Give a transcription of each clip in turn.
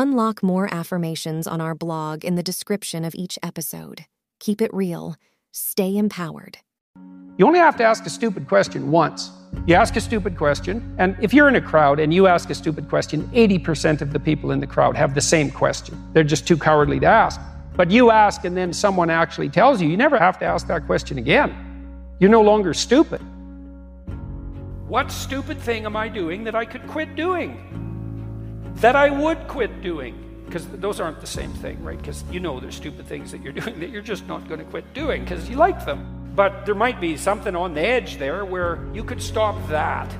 Unlock more affirmations on our blog in the description of each episode. Keep it real. Stay empowered. You only have to ask a stupid question once. You ask a stupid question, and if you're in a crowd and you ask a stupid question, 80% of the people in the crowd have the same question. They're just too cowardly to ask. But you ask, and then someone actually tells you, you never have to ask that question again. You're no longer stupid. What stupid thing am I doing that I could quit doing? That I would quit doing? Because those aren't the same thing, right? Because you know there's stupid things that you're doing that you're just not going to quit doing because you like them. But there might be something on the edge there where you could stop that.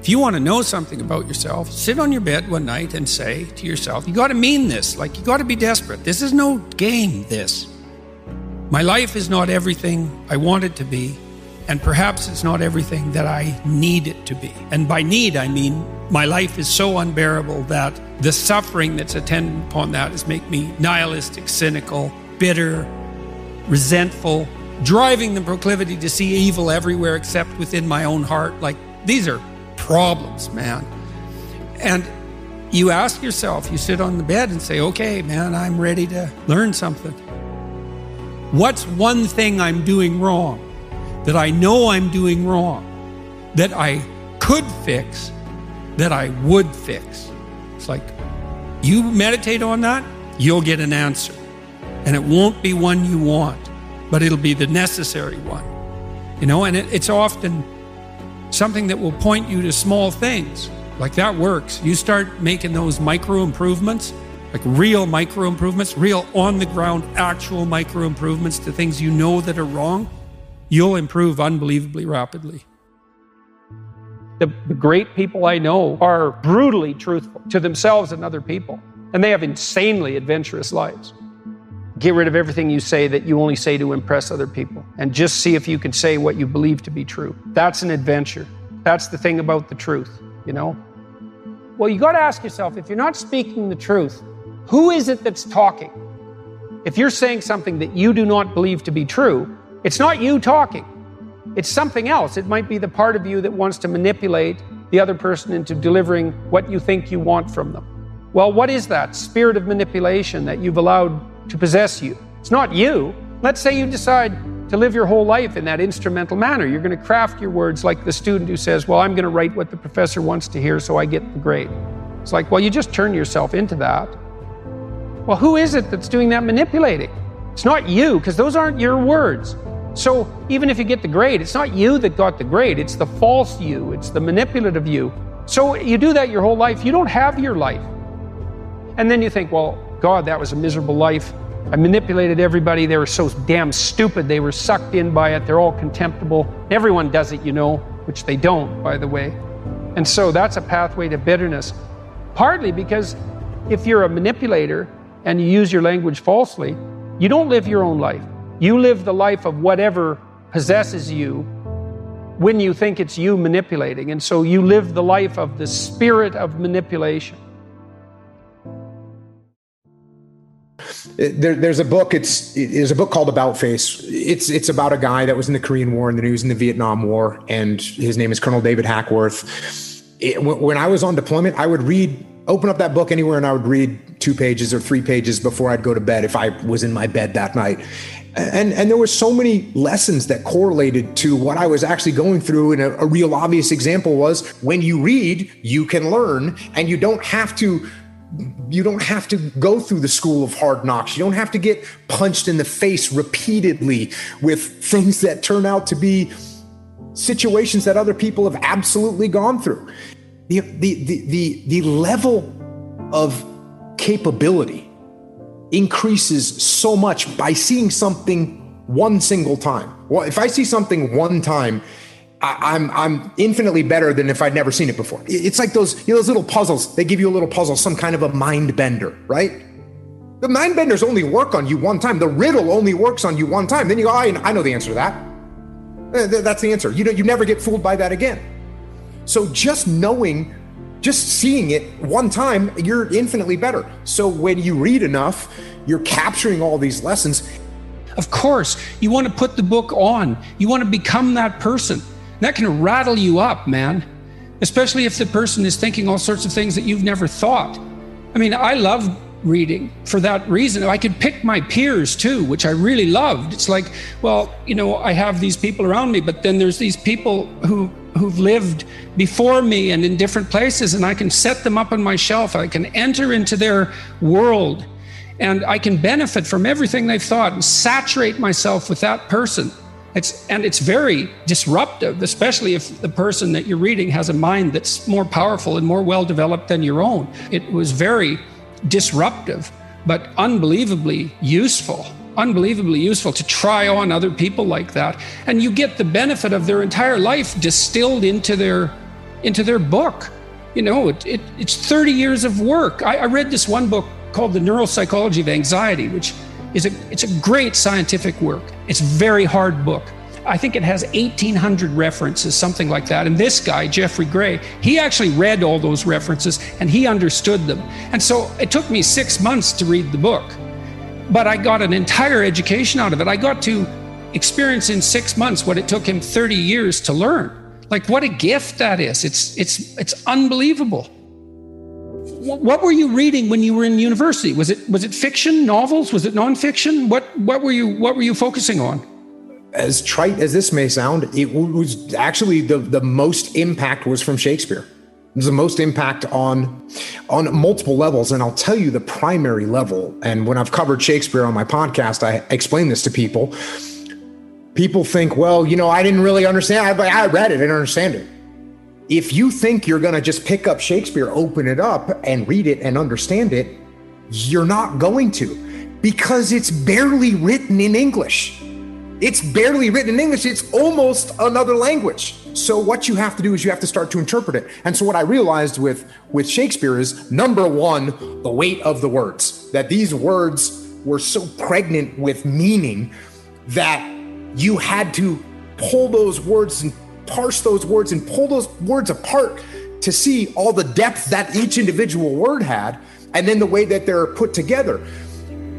If you want to know something about yourself, sit on your bed one night and say to yourself, You got to mean this. Like, you got to be desperate. This is no game, this. My life is not everything I want it to be, and perhaps it's not everything that I need it to be. And by need, I mean my life is so unbearable that the suffering that's attendant upon that is make me nihilistic, cynical, bitter, resentful, driving the proclivity to see evil everywhere except within my own heart. Like, these are problems, man. And you ask yourself, you sit on the bed and say, okay, man, I'm ready to learn something. What's one thing I'm doing wrong that I know I'm doing wrong that I could fix, that I would fix? It's like, you meditate on that, you'll get an answer. And it won't be one you want but it'll be the necessary one. You know, and it, it's often something that will point you to small things. Like that works. You start making those micro improvements, like real micro improvements, real on the ground, actual micro improvements to things you know that are wrong, you'll improve unbelievably rapidly. The, the great people I know are brutally truthful to themselves and other people, and they have insanely adventurous lives. Get rid of everything you say that you only say to impress other people and just see if you can say what you believe to be true. That's an adventure. That's the thing about the truth, you know? Well, you got to ask yourself if you're not speaking the truth, who is it that's talking? If you're saying something that you do not believe to be true, it's not you talking. It's something else. It might be the part of you that wants to manipulate the other person into delivering what you think you want from them. Well, what is that spirit of manipulation that you've allowed to possess you. It's not you. Let's say you decide to live your whole life in that instrumental manner. You're going to craft your words like the student who says, Well, I'm going to write what the professor wants to hear so I get the grade. It's like, Well, you just turn yourself into that. Well, who is it that's doing that manipulating? It's not you, because those aren't your words. So even if you get the grade, it's not you that got the grade, it's the false you, it's the manipulative you. So you do that your whole life, you don't have your life. And then you think, well, God, that was a miserable life. I manipulated everybody. They were so damn stupid. They were sucked in by it. They're all contemptible. Everyone does it, you know, which they don't, by the way. And so that's a pathway to bitterness. Partly because if you're a manipulator and you use your language falsely, you don't live your own life. You live the life of whatever possesses you when you think it's you manipulating. And so you live the life of the spirit of manipulation. There, there's a book. It's there's a book called About Face. It's it's about a guy that was in the Korean War and then he was in the Vietnam War, and his name is Colonel David Hackworth. It, when I was on deployment, I would read, open up that book anywhere, and I would read two pages or three pages before I'd go to bed if I was in my bed that night. And and there were so many lessons that correlated to what I was actually going through. And a, a real obvious example was when you read, you can learn, and you don't have to you don't have to go through the school of hard knocks. You don't have to get punched in the face repeatedly with things that turn out to be situations that other people have absolutely gone through. The, the, the, the, level of capability increases so much by seeing something one single time. Well, if I see something one time, I, am I'm, I'm infinitely better than if I'd never seen it before. It's like those you know, those little puzzles. They give you a little puzzle, some kind of a mind bender, right? The mind benders only work on you one time. The riddle only works on you one time. Then you go, I, I know the answer to that. Eh, that's the answer. You know, you never get fooled by that again. So just knowing, just seeing it one time, you're infinitely better. So when you read enough, you're capturing all these lessons. Of course, you want to put the book on. You want to become that person. That can rattle you up, man. Especially if the person is thinking all sorts of things that you've never thought. I mean, I love reading for that reason. I could pick my peers too, which I really loved. It's like, well, you know, I have these people around me, but then there's these people who who've lived before me and in different places and I can set them up on my shelf. I can enter into their world and I can benefit from everything they've thought and saturate myself with that person. It's, and it's very disruptive, especially if the person that you're reading has a mind that's more powerful and more well developed than your own. It was very disruptive, but unbelievably useful. Unbelievably useful to try on other people like that. And you get the benefit of their entire life distilled into their into their book. You know, it, it, it's 30 years of work. I, I read this one book called The Neuropsychology of Anxiety, which is a it's a great scientific work. It's a very hard book. I think it has 1,800 references, something like that. And this guy, Jeffrey Gray, he actually read all those references and he understood them. And so it took me six months to read the book, but I got an entire education out of it. I got to experience in six months what it took him 30 years to learn. Like what a gift that is. It's, it's, it's unbelievable. What were you reading when you were in university? Was it, was it fiction, novels? Was it nonfiction? What, what, were you, what were you focusing on? as trite as this may sound, it was actually the, the most impact was from Shakespeare. The most impact on on multiple levels. And I'll tell you the primary level. And when I've covered Shakespeare on my podcast, I explain this to people. People think, well, you know, I didn't really understand. I, I read it, I didn't understand it. If you think you're going to just pick up Shakespeare, open it up, and read it and understand it, you're not going to because it's barely written in English. It's barely written in English, it's almost another language. So what you have to do is you have to start to interpret it. And so what I realized with with Shakespeare is number 1, the weight of the words. That these words were so pregnant with meaning that you had to pull those words and parse those words and pull those words apart to see all the depth that each individual word had and then the way that they're put together.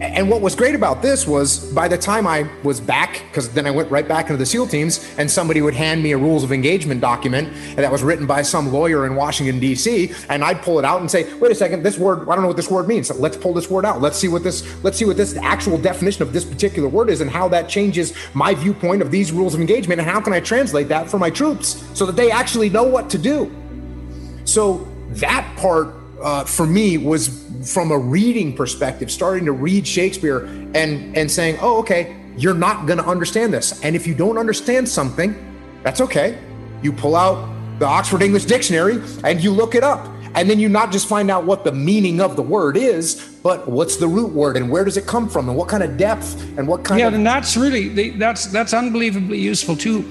And what was great about this was by the time I was back, because then I went right back into the SEAL teams, and somebody would hand me a rules of engagement document that was written by some lawyer in Washington, D.C., and I'd pull it out and say, wait a second, this word, I don't know what this word means. Let's pull this word out. Let's see what this, let's see what this actual definition of this particular word is and how that changes my viewpoint of these rules of engagement and how can I translate that for my troops so that they actually know what to do. So that part uh, for me was from a reading perspective, starting to read Shakespeare and and saying, "Oh, okay, you're not going to understand this." And if you don't understand something, that's okay. You pull out the Oxford English Dictionary and you look it up. And then you not just find out what the meaning of the word is, but what's the root word and where does it come from and what kind of depth and what kind yeah, of Yeah, and that's really that's that's unbelievably useful too.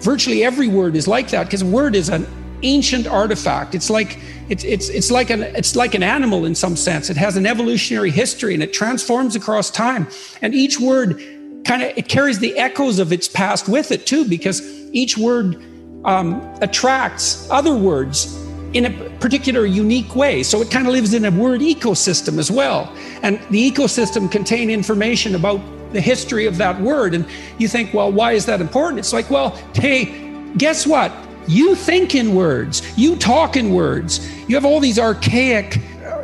Virtually every word is like that because a word is an ancient artifact. It's like it's it's it's like an it's like an animal in some sense. It has an evolutionary history and it transforms across time. And each word kind of it carries the echoes of its past with it too, because each word um, attracts other words in a particular unique way. So it kind of lives in a word ecosystem as well. And the ecosystem contain information about the history of that word. And you think, well, why is that important? It's like, well, hey, guess what? You think in words, you talk in words. You have all these archaic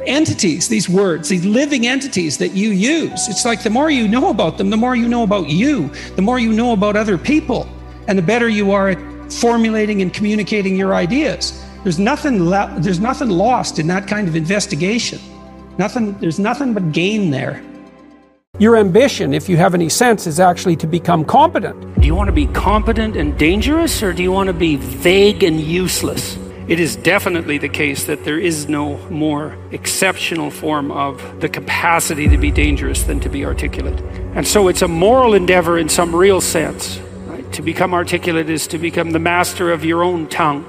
entities, these words, these living entities that you use. It's like the more you know about them, the more you know about you, the more you know about other people, and the better you are at formulating and communicating your ideas. There's nothing there's nothing lost in that kind of investigation. Nothing there's nothing but gain there. Your ambition, if you have any sense, is actually to become competent. Do you want to be competent and dangerous, or do you want to be vague and useless? It is definitely the case that there is no more exceptional form of the capacity to be dangerous than to be articulate. And so it's a moral endeavor in some real sense, right? To become articulate is to become the master of your own tongue.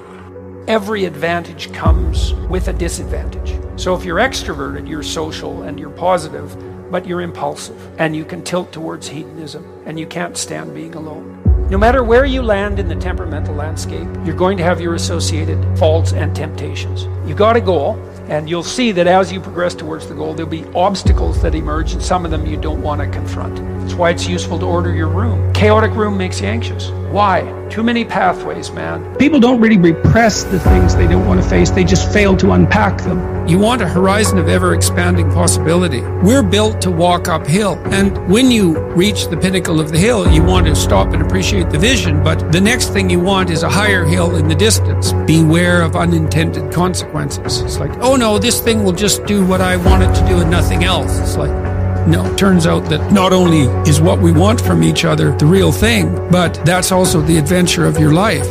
Every advantage comes with a disadvantage. So if you're extroverted, you're social and you're positive, but you're impulsive and you can tilt towards hedonism and you can't stand being alone. No matter where you land in the temperamental landscape, you're going to have your associated faults and temptations. You got a goal, and you'll see that as you progress towards the goal, there'll be obstacles that emerge, and some of them you don't want to confront. That's why it's useful to order your room. Chaotic room makes you anxious. Why? Too many pathways, man. People don't really repress the things they don't want to face, they just fail to unpack them. You want a horizon of ever expanding possibility. We're built to walk uphill, and when you reach the pinnacle of the hill, you want to stop and appreciate the vision, but the next thing you want is a higher hill in the distance. Beware of unintended consequences. It's like, oh no, this thing will just do what I want it to do and nothing else. It's like, no, it turns out that not only is what we want from each other the real thing, but that's also the adventure of your life.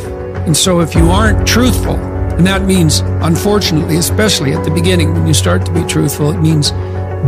And so if you aren't truthful, and that means, unfortunately, especially at the beginning when you start to be truthful, it means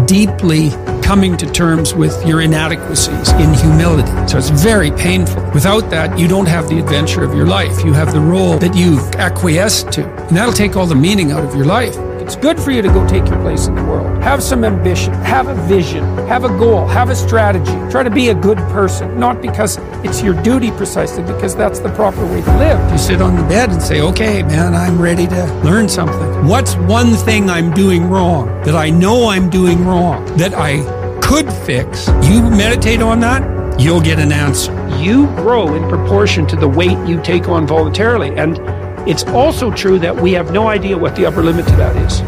deeply coming to terms with your inadequacies in humility. So it's very painful. Without that, you don't have the adventure of your life. You have the role that you've acquiesced to. And that'll take all the meaning out of your life. It's good for you to go take your place in the world. Have some ambition, have a vision, have a goal, have a strategy. Try to be a good person, not because it's your duty precisely, because that's the proper way to live. You sit on the bed and say, okay, man, I'm ready to learn something. What's one thing I'm doing wrong that I know I'm doing wrong that I could fix? You meditate on that, you'll get an answer. You grow in proportion to the weight you take on voluntarily. And it's also true that we have no idea what the upper limit to that is.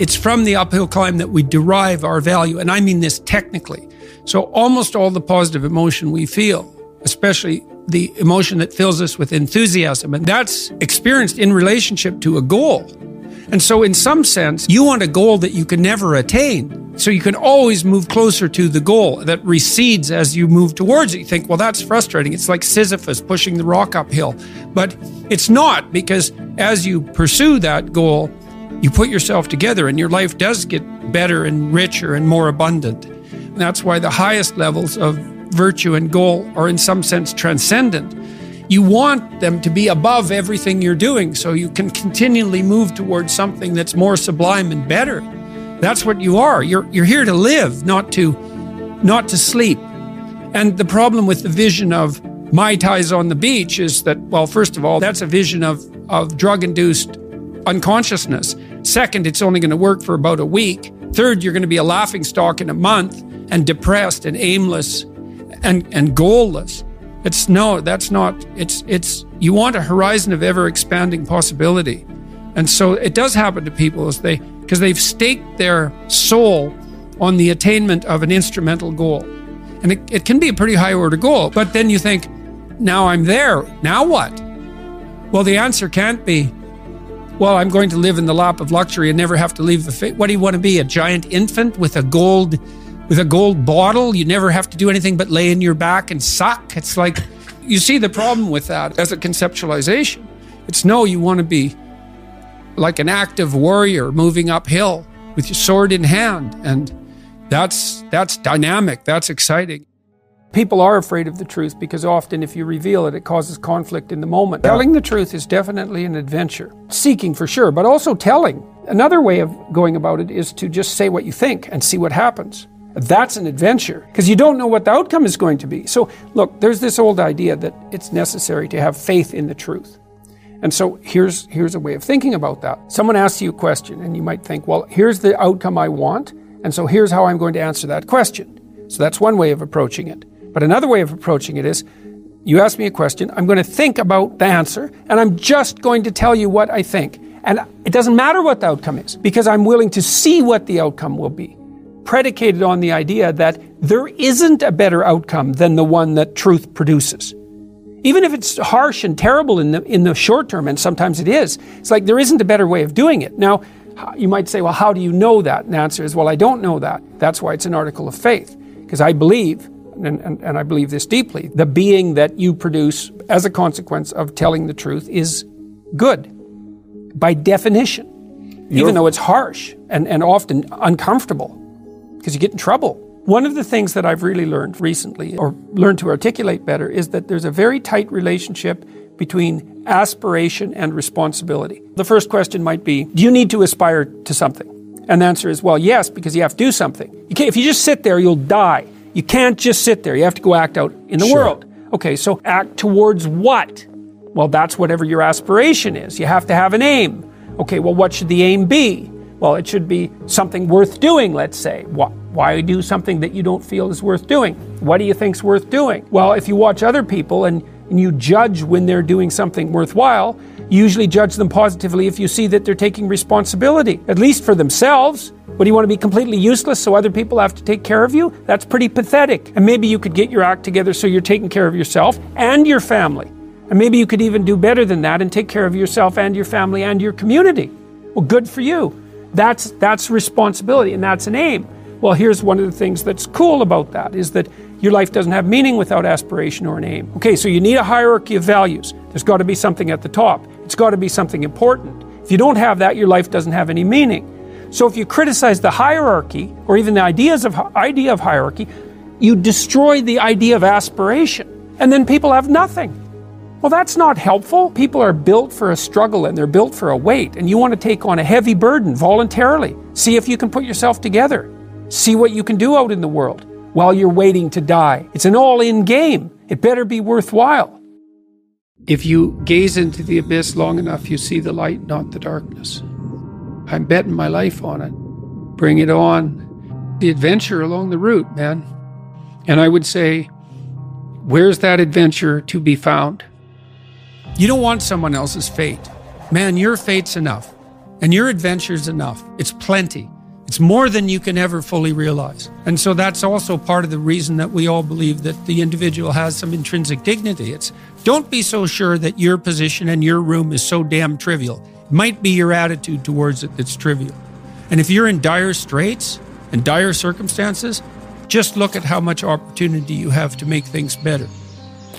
It's from the uphill climb that we derive our value, and I mean this technically. So, almost all the positive emotion we feel, especially the emotion that fills us with enthusiasm, and that's experienced in relationship to a goal. And so, in some sense, you want a goal that you can never attain. So, you can always move closer to the goal that recedes as you move towards it. You think, well, that's frustrating. It's like Sisyphus pushing the rock uphill. But it's not because as you pursue that goal, you put yourself together and your life does get better and richer and more abundant. And that's why the highest levels of virtue and goal are, in some sense, transcendent you want them to be above everything you're doing so you can continually move towards something that's more sublime and better. That's what you are. You're, you're here to live, not to, not to sleep. And the problem with the vision of Mai Tais on the beach is that, well, first of all, that's a vision of, of drug induced unconsciousness. Second, it's only going to work for about a week. Third, you're going to be a laughing stock in a month and depressed and aimless and, and goalless. It's no, that's not. It's it's you want a horizon of ever expanding possibility, and so it does happen to people as they because they've staked their soul on the attainment of an instrumental goal, and it, it can be a pretty high order goal. But then you think, now I'm there. Now what? Well, the answer can't be, well, I'm going to live in the lap of luxury and never have to leave the. Fa-. What do you want to be? A giant infant with a gold with a gold bottle. You never have to do anything but lay in your back and suck. It's like, you see the problem with that as a conceptualization. It's no, you want to be like an active warrior moving uphill with your sword in hand. And that's, that's dynamic. That's exciting. People are afraid of the truth because often if you reveal it, it causes conflict in the moment. Telling the truth is definitely an adventure. Seeking for sure, but also telling. Another way of going about it is to just say what you think and see what happens. That's an adventure because you don't know what the outcome is going to be. So, look, there's this old idea that it's necessary to have faith in the truth. And so here's, here's a way of thinking about that. Someone asks you a question, and you might think, well, here's the outcome I want, and so here's how I'm going to answer that question. So that's one way of approaching it. But another way of approaching it is you ask me a question, I'm going to think about the answer, and I'm just going to tell you what I think. And it doesn't matter what the outcome is, because I'm willing to see what the outcome will be predicated on the idea that there isn't a better outcome than the one that truth produces. Even if it's harsh and terrible in the, in the short term, and sometimes it is, it's like there isn't a better way of doing it. Now, you might say, well, how do you know that? And the answer is, well, I don't know that. That's why it's an article of faith. Because I believe, and, and, and I believe this deeply, the being that you produce as a consequence of telling the truth is good by definition, You're, even though it's harsh and, and often uncomfortable because you get in trouble. One of the things that I've really learned recently, or learned to articulate better, is that there's a very tight relationship between aspiration and responsibility. The first question might be Do you need to aspire to something? And the answer is well, yes, because you have to do something. You if you just sit there, you'll die. You can't just sit there. You have to go act out in the sure. world. Okay, so act towards what? Well, that's whatever your aspiration is. You have to have an aim. Okay, well, what should the aim be? Well, it should be something worth doing, let's say. Why do something that you don't feel is worth doing? What do you think's worth doing? Well, if you watch other people and, and you judge when they're doing something worthwhile, you usually judge them positively if you see that they're taking responsibility, at least for themselves. What do you want to be completely useless so other people have to take care of you? That's pretty pathetic. And maybe you could get your act together so you're taking care of yourself and your family. And maybe you could even do better than that and take care of yourself and your family and your community. Well, good for you. That's, that's responsibility and that's an aim. Well, here's one of the things that's cool about that is that your life doesn't have meaning without aspiration or an aim. Okay, so you need a hierarchy of values. There's got to be something at the top. It's got to be something important. If you don't have that, your life doesn't have any meaning. So if you criticize the hierarchy or even the ideas of idea of hierarchy, you destroy the idea of aspiration. And then people have nothing. Well, that's not helpful. People are built for a struggle and they're built for a weight, and you want to take on a heavy burden voluntarily. See if you can put yourself together. See what you can do out in the world while you're waiting to die. It's an all in game. It better be worthwhile. If you gaze into the abyss long enough, you see the light, not the darkness. I'm betting my life on it. Bring it on. The adventure along the route, man. And I would say, where's that adventure to be found? You don't want someone else's fate. Man, your fate's enough, and your adventure's enough. It's plenty. It's more than you can ever fully realize. And so that's also part of the reason that we all believe that the individual has some intrinsic dignity. It's don't be so sure that your position and your room is so damn trivial. It might be your attitude towards it that's trivial. And if you're in dire straits and dire circumstances, just look at how much opportunity you have to make things better.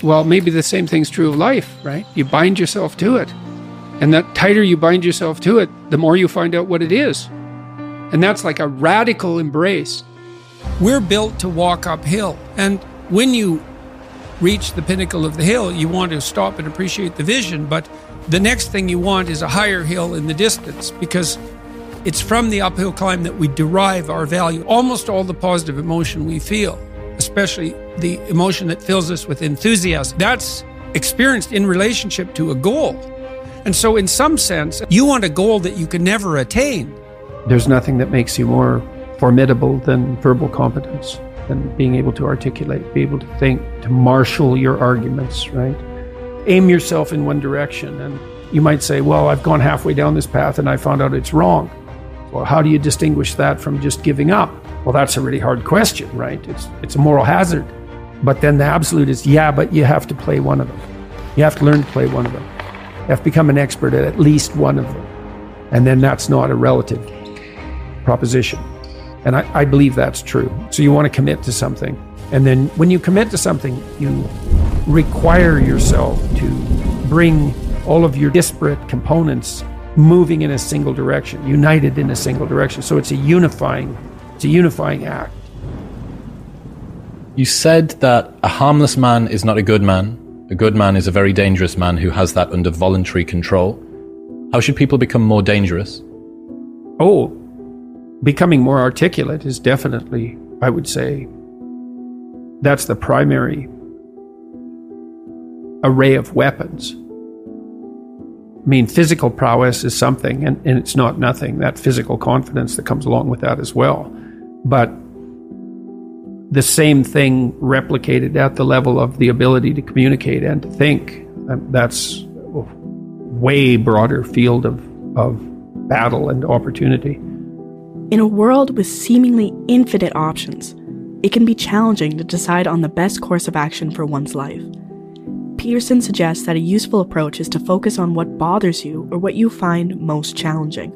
Well, maybe the same thing's true of life, right? You bind yourself to it. And the tighter you bind yourself to it, the more you find out what it is. And that's like a radical embrace. We're built to walk uphill. And when you reach the pinnacle of the hill, you want to stop and appreciate the vision. But the next thing you want is a higher hill in the distance because it's from the uphill climb that we derive our value, almost all the positive emotion we feel especially the emotion that fills us with enthusiasm. That's experienced in relationship to a goal. And so, in some sense, you want a goal that you can never attain. There's nothing that makes you more formidable than verbal competence, than being able to articulate, be able to think, to marshal your arguments, right? Aim yourself in one direction. And you might say, well, I've gone halfway down this path and I found out it's wrong. Well, how do you distinguish that from just giving up? Well, that's a really hard question, right? It's, it's a moral hazard. But then the absolute is, yeah, but you have to play one of them. You have to learn to play one of them. You have to become an expert at at least one of them. And then that's not a relative proposition. And I, I believe that's true. So you want to commit to something. And then when you commit to something, you require yourself to bring all of your disparate components moving in a single direction, united in a single direction. So it's a unifying it's a unifying act. You said that a harmless man is not a good man. A good man is a very dangerous man who has that under voluntary control. How should people become more dangerous? Oh, becoming more articulate is definitely, I would say, that's the primary array of weapons. I mean, physical prowess is something, and, and it's not nothing, that physical confidence that comes along with that as well but the same thing replicated at the level of the ability to communicate and to think. Um, that's a way broader field of, of battle and opportunity. In a world with seemingly infinite options, it can be challenging to decide on the best course of action for one's life. Peterson suggests that a useful approach is to focus on what bothers you or what you find most challenging.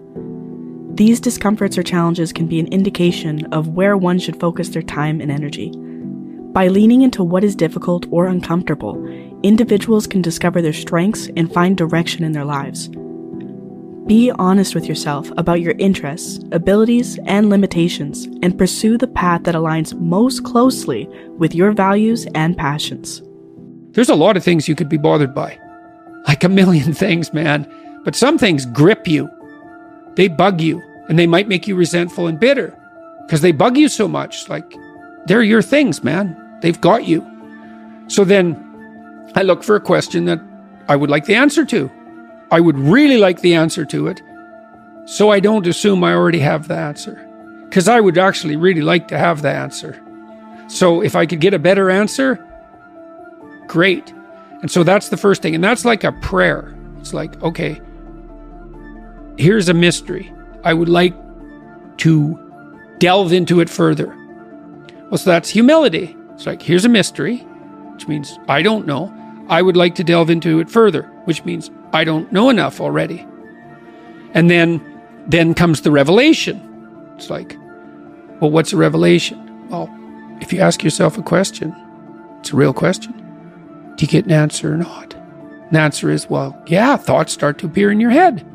These discomforts or challenges can be an indication of where one should focus their time and energy. By leaning into what is difficult or uncomfortable, individuals can discover their strengths and find direction in their lives. Be honest with yourself about your interests, abilities, and limitations, and pursue the path that aligns most closely with your values and passions. There's a lot of things you could be bothered by, like a million things, man. But some things grip you, they bug you, and they might make you resentful and bitter because they bug you so much. Like, they're your things, man. They've got you. So then I look for a question that I would like the answer to. I would really like the answer to it. So I don't assume I already have the answer. Because I would actually really like to have the answer. So if I could get a better answer, great. And so that's the first thing. And that's like a prayer. It's like, okay, here's a mystery. I would like to delve into it further. Well, so that's humility. It's like, here's a mystery, which means I don't know. I would like to delve into it further, which means I don't know enough already. And then then comes the revelation. It's like, well, what's a revelation? Well, if you ask yourself a question, it's a real question. Do you get an answer or not? And the answer is, well, yeah, thoughts start to appear in your head.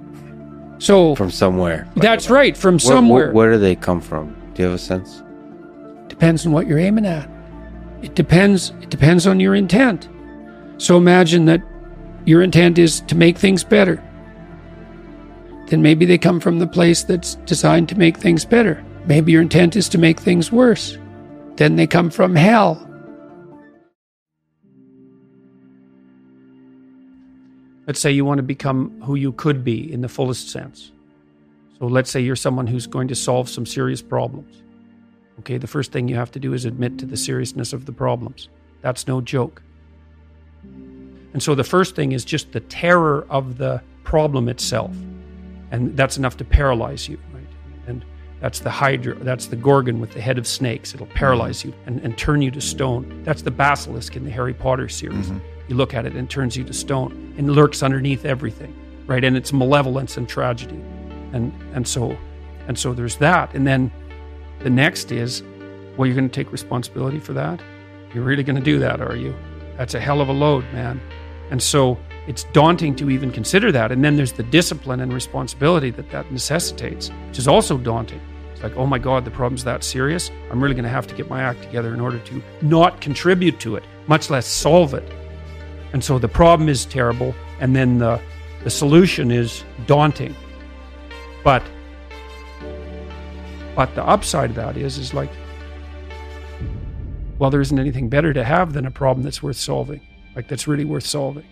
So from somewhere. That's right, from Where, somewhere. where, where do they come from? Do you have a sense? depends on what you're aiming at. It depends it depends on your intent. So imagine that your intent is to make things better. Then maybe they come from the place that's designed to make things better. Maybe your intent is to make things worse. Then they come from hell. Let's say you want to become who you could be in the fullest sense. So let's say you're someone who's going to solve some serious problems. Okay, the first thing you have to do is admit to the seriousness of the problems. That's no joke. And so the first thing is just the terror of the problem itself. And that's enough to paralyze you, right? And that's the hydra, that's the gorgon with the head of snakes. It'll mm-hmm. paralyze you and, and turn you to stone. That's the basilisk in the Harry Potter series. Mm-hmm. You look at it and it turns you to stone and lurks underneath everything, right? And it's malevolence and tragedy. And and so and so there's that. And then the next is, well, you're going to take responsibility for that? You're really going to do that, are you? That's a hell of a load, man. And so it's daunting to even consider that. And then there's the discipline and responsibility that that necessitates, which is also daunting. It's like, oh my God, the problem's that serious. I'm really going to have to get my act together in order to not contribute to it, much less solve it. And so the problem is terrible. And then the, the solution is daunting. But but the upside of that is, is like, well, there isn't anything better to have than a problem that's worth solving, like that's really worth solving.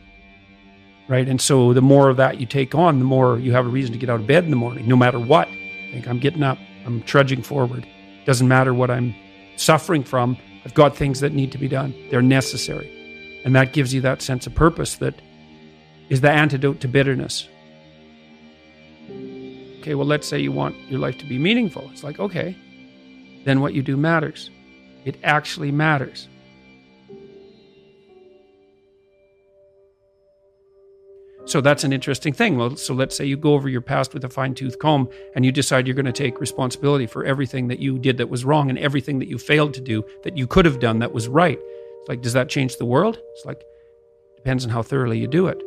Right. And so the more of that you take on, the more you have a reason to get out of bed in the morning, no matter what. Think I'm getting up, I'm trudging forward. Doesn't matter what I'm suffering from. I've got things that need to be done. They're necessary. And that gives you that sense of purpose that is the antidote to bitterness. Okay, well, let's say you want your life to be meaningful. It's like, okay, then what you do matters. It actually matters. So that's an interesting thing. Well, so let's say you go over your past with a fine tooth comb and you decide you're going to take responsibility for everything that you did that was wrong and everything that you failed to do that you could have done that was right. It's like, does that change the world? It's like, depends on how thoroughly you do it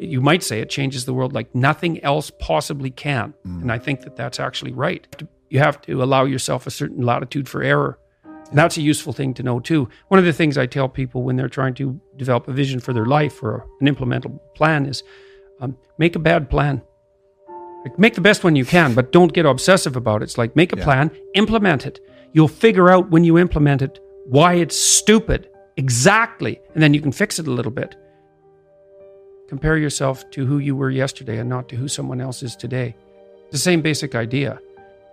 you might say it changes the world like nothing else possibly can. Mm. And I think that that's actually right. You have to allow yourself a certain latitude for error. And that's a useful thing to know too. One of the things I tell people when they're trying to develop a vision for their life or an implementable plan is um, make a bad plan. Like, make the best one you can, but don't get obsessive about it. It's like make a yeah. plan, implement it. You'll figure out when you implement it why it's stupid exactly, and then you can fix it a little bit. Compare yourself to who you were yesterday and not to who someone else is today. It's the same basic idea,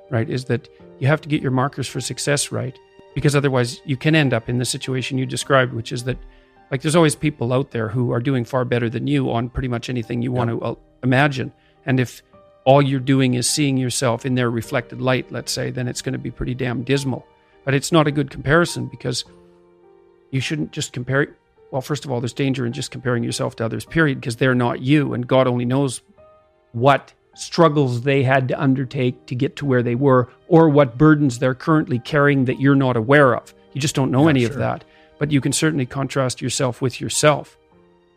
right? Is that you have to get your markers for success right because otherwise you can end up in the situation you described, which is that like there's always people out there who are doing far better than you on pretty much anything you want to uh, imagine. And if all you're doing is seeing yourself in their reflected light, let's say, then it's going to be pretty damn dismal. But it's not a good comparison because you shouldn't just compare well, first of all, there's danger in just comparing yourself to others, period, because they're not you. And God only knows what struggles they had to undertake to get to where they were or what burdens they're currently carrying that you're not aware of. You just don't know yeah, any sure. of that. But you can certainly contrast yourself with yourself.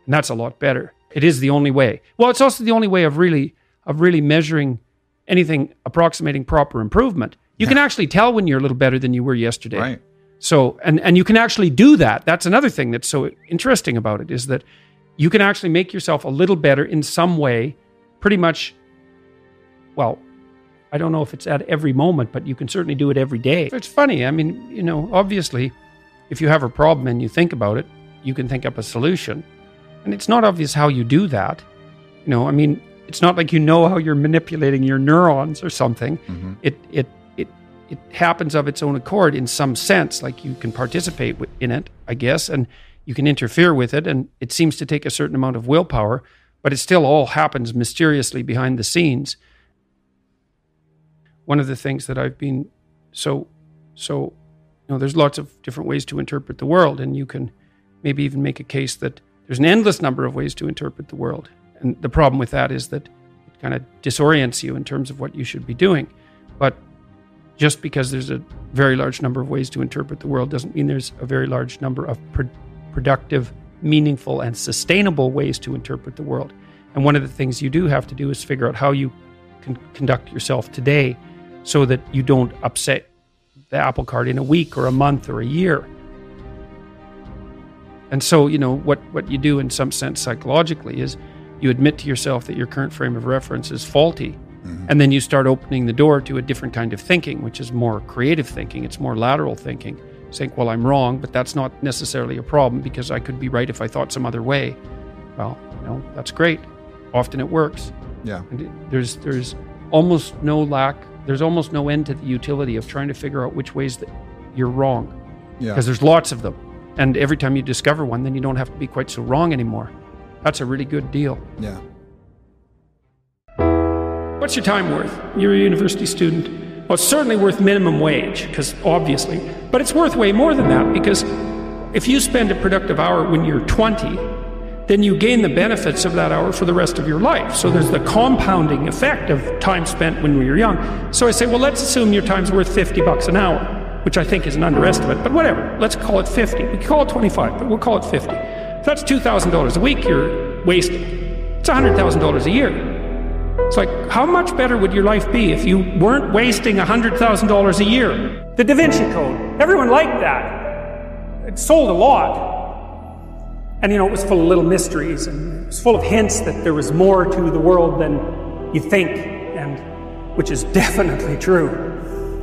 And that's a lot better. It is the only way. Well, it's also the only way of really of really measuring anything approximating proper improvement, you can actually tell when you're a little better than you were yesterday. Right. So, and and you can actually do that. That's another thing that's so interesting about it is that you can actually make yourself a little better in some way, pretty much. Well, I don't know if it's at every moment, but you can certainly do it every day. It's funny. I mean, you know, obviously, if you have a problem and you think about it, you can think up a solution. And it's not obvious how you do that. You know, I mean, it's not like you know how you're manipulating your neurons or something. Mm-hmm. It it it it happens of its own accord in some sense. Like you can participate in it, I guess, and you can interfere with it. And it seems to take a certain amount of willpower, but it still all happens mysteriously behind the scenes. One of the things that I've been so so you know, there's lots of different ways to interpret the world, and you can maybe even make a case that there's an endless number of ways to interpret the world. And the problem with that is that it kind of disorients you in terms of what you should be doing. But just because there's a very large number of ways to interpret the world doesn't mean there's a very large number of pro- productive, meaningful, and sustainable ways to interpret the world. And one of the things you do have to do is figure out how you can conduct yourself today so that you don't upset the apple cart in a week or a month or a year. And so, you know, what, what you do in some sense psychologically is you admit to yourself that your current frame of reference is faulty. Mm-hmm. And then you start opening the door to a different kind of thinking, which is more creative thinking. It's more lateral thinking. Saying, well, I'm wrong, but that's not necessarily a problem because I could be right if I thought some other way. Well, you know, that's great. Often it works. Yeah. And there's there's almost no lack, there's almost no end to the utility of trying to figure out which ways that you're wrong. Yeah. Because there's lots of them. And every time you discover one, then you don't have to be quite so wrong anymore. That's a really good deal. Yeah. What's your time worth? You're a university student. Well, it's certainly worth minimum wage, because obviously, but it's worth way more than that because if you spend a productive hour when you're 20, then you gain the benefits of that hour for the rest of your life. So there's the compounding effect of time spent when we were young. So I say, well, let's assume your time's worth 50 bucks an hour, which I think is an underestimate, but whatever. Let's call it 50. We call it 25, but we'll call it 50. If that's $2,000 a week you're wasting. It's $100,000 a year. It's like, how much better would your life be if you weren't wasting $100,000 a year? The Da Vinci Code. Everyone liked that. It sold a lot. And, you know, it was full of little mysteries and it was full of hints that there was more to the world than you think, and which is definitely true.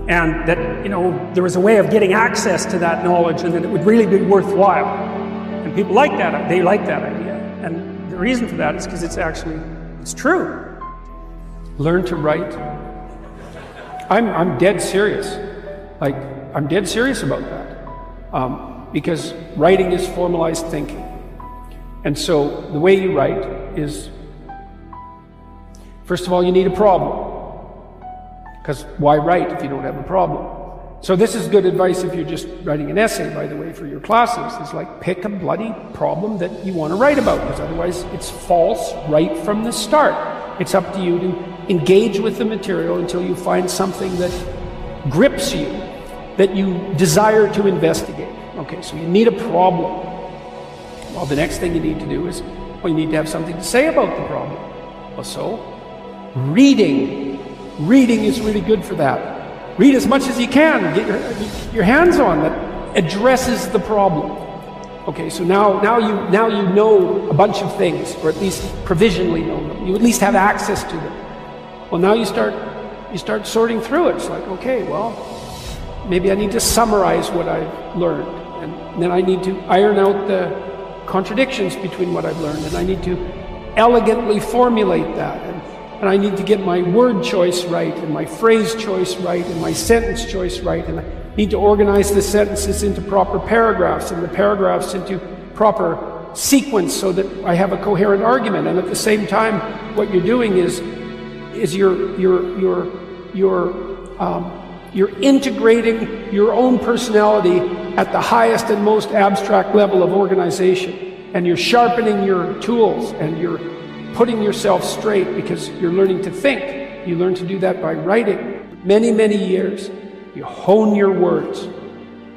And that, you know, there was a way of getting access to that knowledge and that it would really be worthwhile. And people like that. They like that idea. And the reason for that is because it's actually, it's true learn to write. I'm, I'm dead serious. Like, I'm dead serious about that. Um, because writing is formalized thinking. And so the way you write is first of all, you need a problem. Because why write if you don't have a problem? So this is good advice if you're just writing an essay, by the way, for your classes. It's like pick a bloody problem that you want to write about, because otherwise it's false right from the start. It's up to you to engage with the material until you find something that grips you, that you desire to investigate. Okay, so you need a problem. Well, the next thing you need to do is, well, you need to have something to say about the problem. Well, so, reading. Reading is really good for that. Read as much as you can. Get your, your hands on that addresses the problem. Okay, so now, now you now you know a bunch of things, or at least provisionally know them. You at least have access to them. Well, now you start you start sorting through it. It's like, okay, well, maybe I need to summarize what I've learned, and then I need to iron out the contradictions between what I've learned, and I need to elegantly formulate that, and, and I need to get my word choice right, and my phrase choice right, and my sentence choice right, and I need to organize the sentences into proper paragraphs, and the paragraphs into proper sequence so that I have a coherent argument, and at the same time, what you're doing is is you're you're you're you're um, you're integrating your own personality at the highest and most abstract level of organization, and you're sharpening your tools, and you're putting yourself straight because you're learning to think. You learn to do that by writing. Many many years, you hone your words.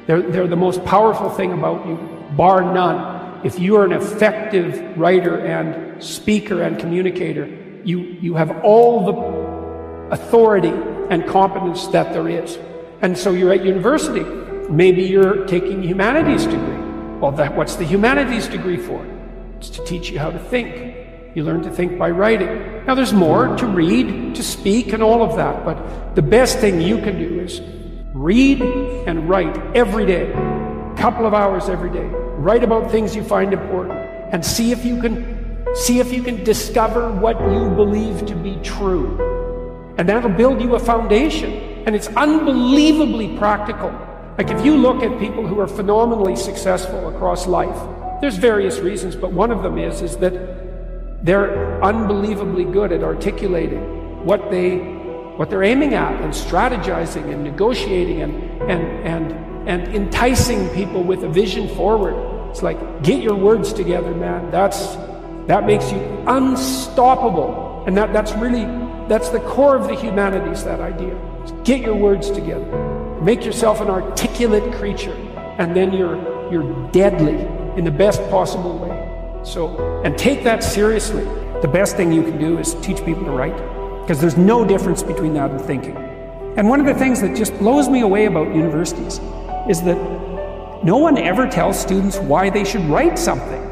They're, they're the most powerful thing about you, bar none. If you are an effective writer and speaker and communicator, You, you have all the authority and competence that there is. And so you're at university. Maybe you're taking a humanities degree. Well, that, what's the humanities degree for? It's to teach you how to think. You learn to think by writing. Now, there's more to read, to speak, and all of that, but the best thing you can do is read and write every day, a couple of hours every day. Write about things you find important and see if you can see if you can discover what you believe to be true. And that'll build you a foundation. And it's unbelievably practical. Like if you look at people who are phenomenally successful across life, there's various reasons, but one of them is is that they're unbelievably good at articulating what they what they're aiming at and strategizing and negotiating and and and and enticing people with a vision forward. It's like get your words together, man. That's that makes you unstoppable. And that, that's really that's the core of the humanities, that idea. Get your words together. Make yourself an articulate creature, and then you're you're deadly in the best possible way. So, and take that seriously. The best thing you can do is teach people to write, because there's no difference between that and thinking. And one of the things that just blows me away about universities is that no one ever tells students why they should write something.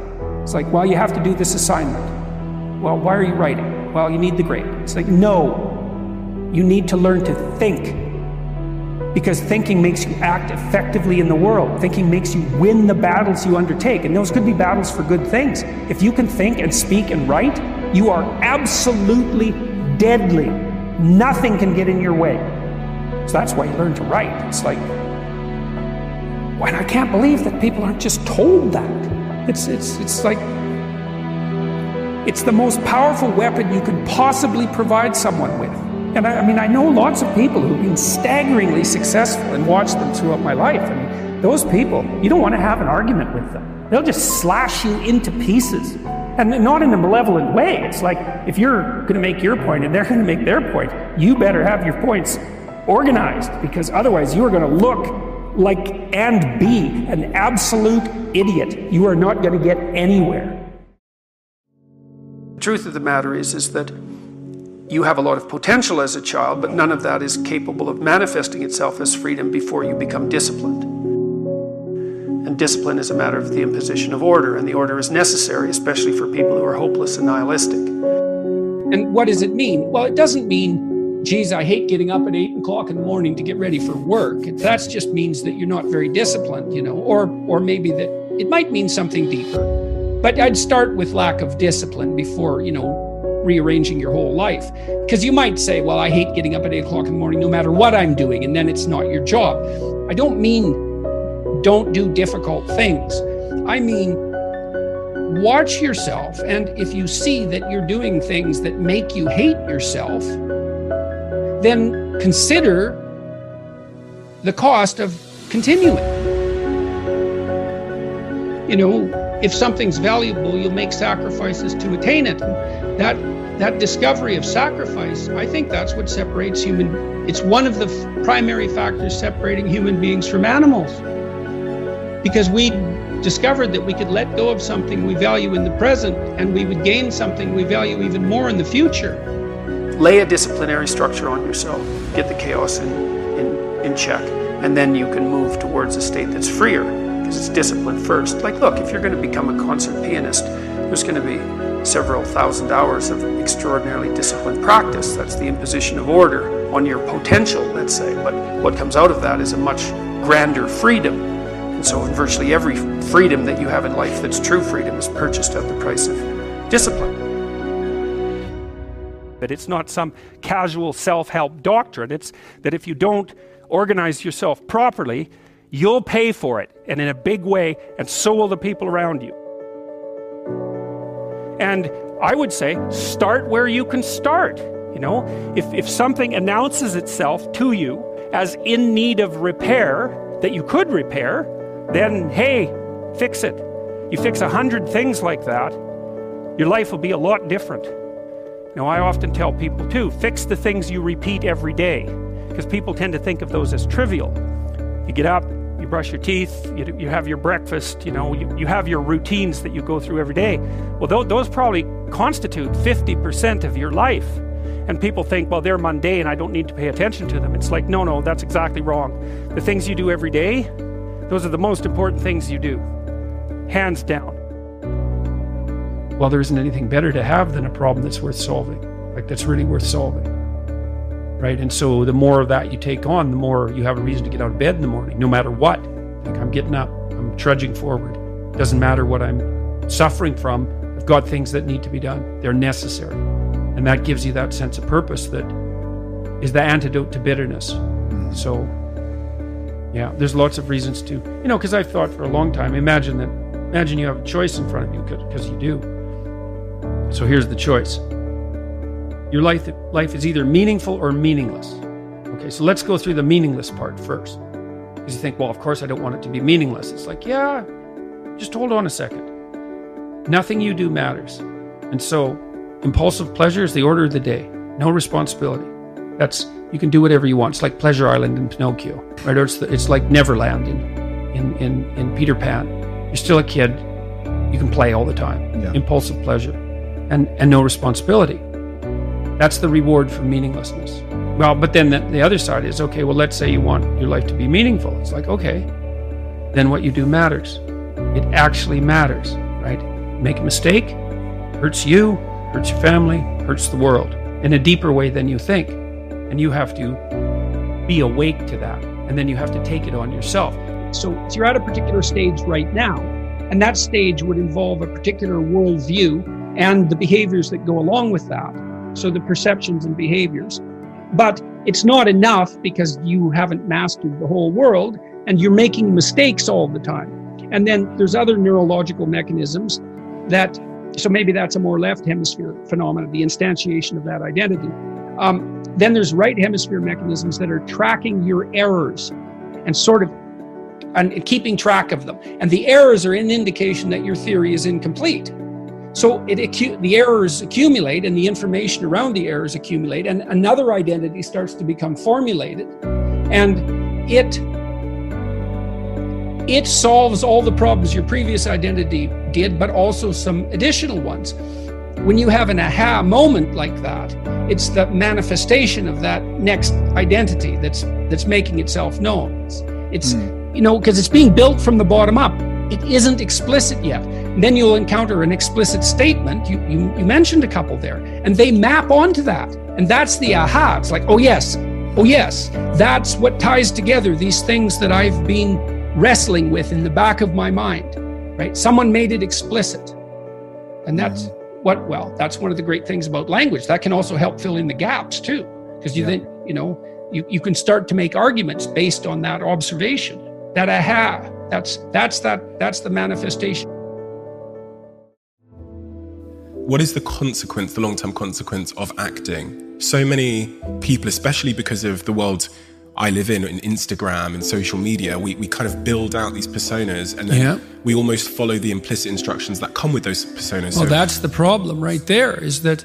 It's like, well, you have to do this assignment. Well, why are you writing? Well, you need the grade. It's like, no, you need to learn to think because thinking makes you act effectively in the world. Thinking makes you win the battles you undertake. And those could be battles for good things. If you can think and speak and write, you are absolutely deadly. Nothing can get in your way. So that's why you learn to write. It's like, and I can't believe that people aren't just told that. It's, it's, it's like, it's the most powerful weapon you could possibly provide someone with. And I, I, mean, I know lots of people who've been staggeringly successful and watched them throughout my life. I mean, those people, you don't want to have an argument with them. They'll just slash you into pieces. And not in a malevolent way. It's like if you're going to make your point and they're going to make their point, you better have your points organized because otherwise you are going to look like and be an absolute idiot. You are not going to get anywhere. The truth of the matter is, is that you have a lot of potential as a child, but none of that is capable of manifesting itself as freedom before you become disciplined. And discipline is a matter of the imposition of order, and the order is necessary, especially for people who are hopeless and nihilistic. And what does it mean? Well, it doesn't mean, geez, I hate getting up at eight o'clock in the morning to get ready for work. That just means that you're not very disciplined, you know, or or maybe that it might mean something deeper. But I'd start with lack of discipline before, you know, rearranging your whole life. Because you might say, well, I hate getting up at eight o'clock in the morning no matter what I'm doing, and then it's not your job. I don't mean don't do difficult things. I mean, watch yourself, and if you see that you're doing things that make you hate yourself, then consider the cost of continuing. You know, if something's valuable, you'll make sacrifices to attain it. And that that discovery of sacrifice, I think that's what separates human. It's one of the f- primary factors separating human beings from animals. Because we discovered that we could let go of something we value in the present and we would gain something we value even more in the future. Lay a disciplinary structure on yourself, get the chaos in, in, in check, and then you can move towards a state that's freer it's discipline first. Like, look, if you're going to become a concert pianist, there's going to be several thousand hours of extraordinarily disciplined practice. That's the imposition of order on your potential, let's say. But what comes out of that is a much grander freedom. And so, virtually every freedom that you have in life that's true freedom is purchased at the price of discipline. That it's not some casual self help doctrine. It's that if you don't organize yourself properly, you'll pay for it and in a big way, and so will the people around you. And I would say, start where you can start. You know, if, if something announces itself to you as in need of repair that you could repair, then hey, fix it. You fix a hundred things like that, your life will be a lot different. Now, I often tell people too, fix the things you repeat every day, because people tend to think of those as trivial. You get up, brush your teeth, you, you have your breakfast, you know, you, you have your routines that you go through every day. Well, th- those probably constitute 50% of your life. And people think, well, they're mundane, I don't need to pay attention to them. It's like, no, no, that's exactly wrong. The things you do every day, those are the most important things you do, hands down. Well, there isn't anything better to have than a problem that's worth solving, like that's really worth solving. Right? And so the more of that you take on, the more you have a reason to get out of bed in the morning, no matter what. Like I'm getting up, I'm trudging forward. Doesn't matter what I'm suffering from, I've got things that need to be done. They're necessary. And that gives you that sense of purpose that is the antidote to bitterness. Mm-hmm. So, yeah, there's lots of reasons to, you know, because I've thought for a long time, imagine that, imagine you have a choice in front of you, because you do. So here's the choice your life, life is either meaningful or meaningless. Okay, so let's go through the meaningless part first. Because you think, well, of course I don't want it to be meaningless. It's like, yeah, just hold on a second. Nothing you do matters. And so, impulsive pleasure is the order of the day. No responsibility. That's you can do whatever you want. It's like Pleasure Island in Pinocchio, right? Or it's, the, it's like Neverland in, in, in, in Peter Pan. You're still a kid. You can play all the time. Yeah. Impulsive pleasure and, and no responsibility. That's the reward for meaninglessness. Well, but then the, the other side is okay, well, let's say you want your life to be meaningful. It's like, okay, then what you do matters. It actually matters, right? Make a mistake, hurts you, hurts your family, hurts the world in a deeper way than you think. And you have to be awake to that. And then you have to take it on yourself. So, so you're at a particular stage right now, and that stage would involve a particular worldview and the behaviors that go along with that. So the perceptions and behaviors. But it's not enough because you haven't mastered the whole world and you're making mistakes all the time. And then there's other neurological mechanisms that, so maybe that's a more left hemisphere phenomenon, the instantiation of that identity. Um, then there's right hemisphere mechanisms that are tracking your errors and sort of and keeping track of them. And the errors are an indication that your theory is incomplete. So it acu- the errors accumulate and the information around the errors accumulate, and another identity starts to become formulated. And it it solves all the problems your previous identity did, but also some additional ones. When you have an aha moment like that, it's the manifestation of that next identity that's that's making itself known. It's, it's mm. you know because it's being built from the bottom up. It isn't explicit yet. And then you'll encounter an explicit statement. You, you you mentioned a couple there, and they map onto that, and that's the aha. It's like, oh yes, oh yes, that's what ties together these things that I've been wrestling with in the back of my mind. Right? Someone made it explicit, and that's. Mm what well that's one of the great things about language that can also help fill in the gaps too because you yeah. then you know you, you can start to make arguments based on that observation that aha that's that's that that's the manifestation what is the consequence the long-term consequence of acting so many people especially because of the world I live in, in Instagram and social media, we, we kind of build out these personas and then yeah. we almost follow the implicit instructions that come with those personas. Well, so that's the problem right there is that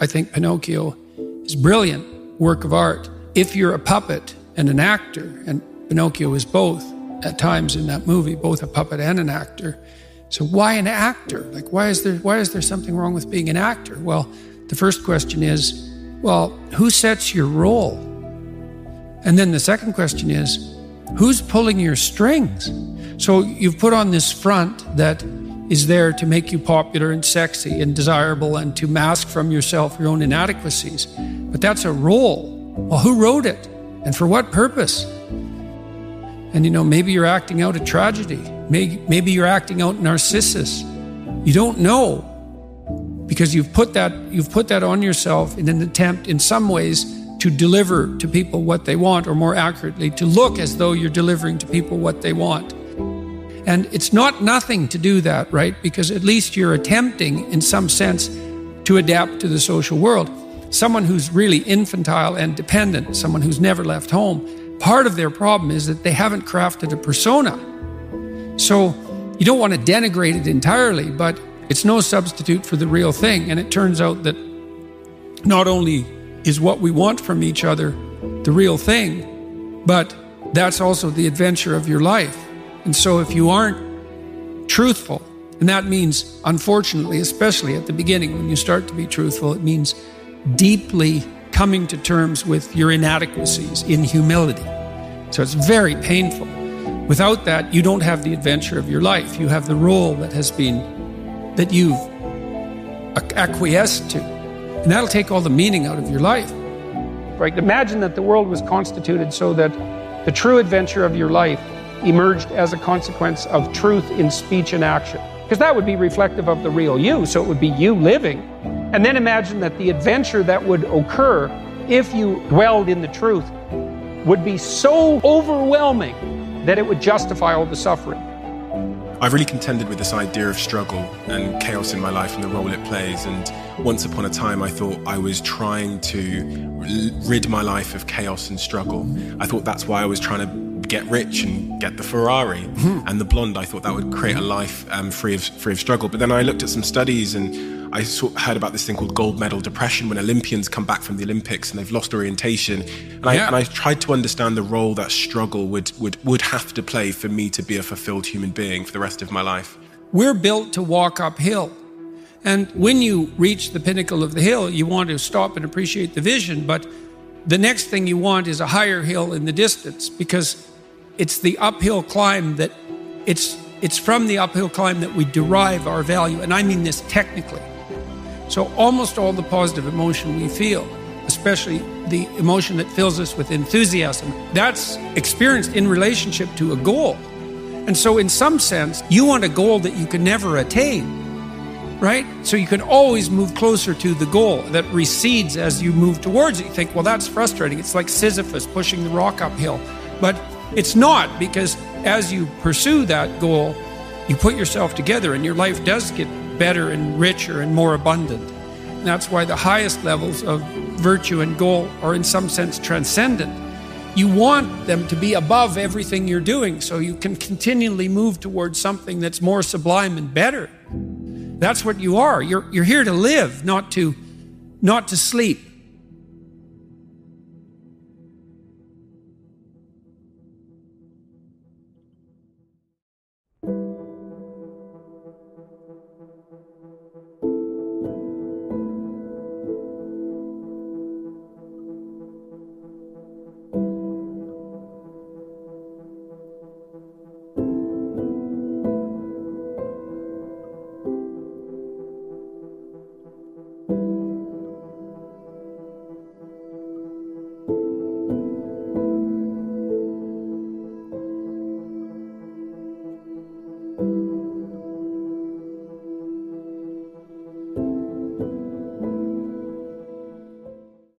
I think Pinocchio is brilliant work of art. If you're a puppet and an actor, and Pinocchio is both at times in that movie, both a puppet and an actor. So why an actor? Like why is there why is there something wrong with being an actor? Well, the first question is, well, who sets your role? And then the second question is who's pulling your strings? So you've put on this front that is there to make you popular and sexy and desirable and to mask from yourself your own inadequacies. But that's a role. Well, who wrote it? And for what purpose? And you know, maybe you're acting out a tragedy. Maybe, you're acting out Narcissus. You don't know because you've put that you've put that on yourself in an attempt in some ways to deliver to people what they want, or more accurately, to look as though you're delivering to people what they want. And it's not nothing to do that, right? Because at least you're attempting, in some sense, to adapt to the social world. Someone who's really infantile and dependent, someone who's never left home, part of their problem is that they haven't crafted a persona. So you don't want to denigrate it entirely, but it's no substitute for the real thing. And it turns out that not only is what we want from each other the real thing, but that's also the adventure of your life. And so if you aren't truthful, and that means, unfortunately, especially at the beginning, when you start to be truthful, it means deeply coming to terms with your inadequacies in humility. So it's very painful. Without that, you don't have the adventure of your life. You have the role that has been, that you've acquiesced to. And that'll take all the meaning out of your life. Right? Imagine that the world was constituted so that the true adventure of your life emerged as a consequence of truth in speech and action. Because that would be reflective of the real you, so it would be you living. And then imagine that the adventure that would occur if you dwelled in the truth would be so overwhelming that it would justify all the suffering. I've really contended with this idea of struggle and chaos in my life and the role it plays. And once upon a time, I thought I was trying to rid my life of chaos and struggle. I thought that's why I was trying to get rich and get the Ferrari mm-hmm. and the blonde. I thought that would create a life um, free of free of struggle. But then I looked at some studies and I saw, heard about this thing called gold medal depression when Olympians come back from the Olympics and they've lost orientation. And I, yeah. and I tried to understand the role that struggle would, would would have to play for me to be a fulfilled human being for the rest of my life. We're built to walk uphill. And when you reach the pinnacle of the hill, you want to stop and appreciate the vision. But the next thing you want is a higher hill in the distance because it's the uphill climb that it's it's from the uphill climb that we derive our value and i mean this technically. So almost all the positive emotion we feel especially the emotion that fills us with enthusiasm that's experienced in relationship to a goal. And so in some sense you want a goal that you can never attain right? So you can always move closer to the goal that recedes as you move towards it. You think well that's frustrating. It's like sisyphus pushing the rock uphill. But it's not because as you pursue that goal, you put yourself together and your life does get better and richer and more abundant. And that's why the highest levels of virtue and goal are, in some sense, transcendent. You want them to be above everything you're doing so you can continually move towards something that's more sublime and better. That's what you are. You're, you're here to live, not to, not to sleep.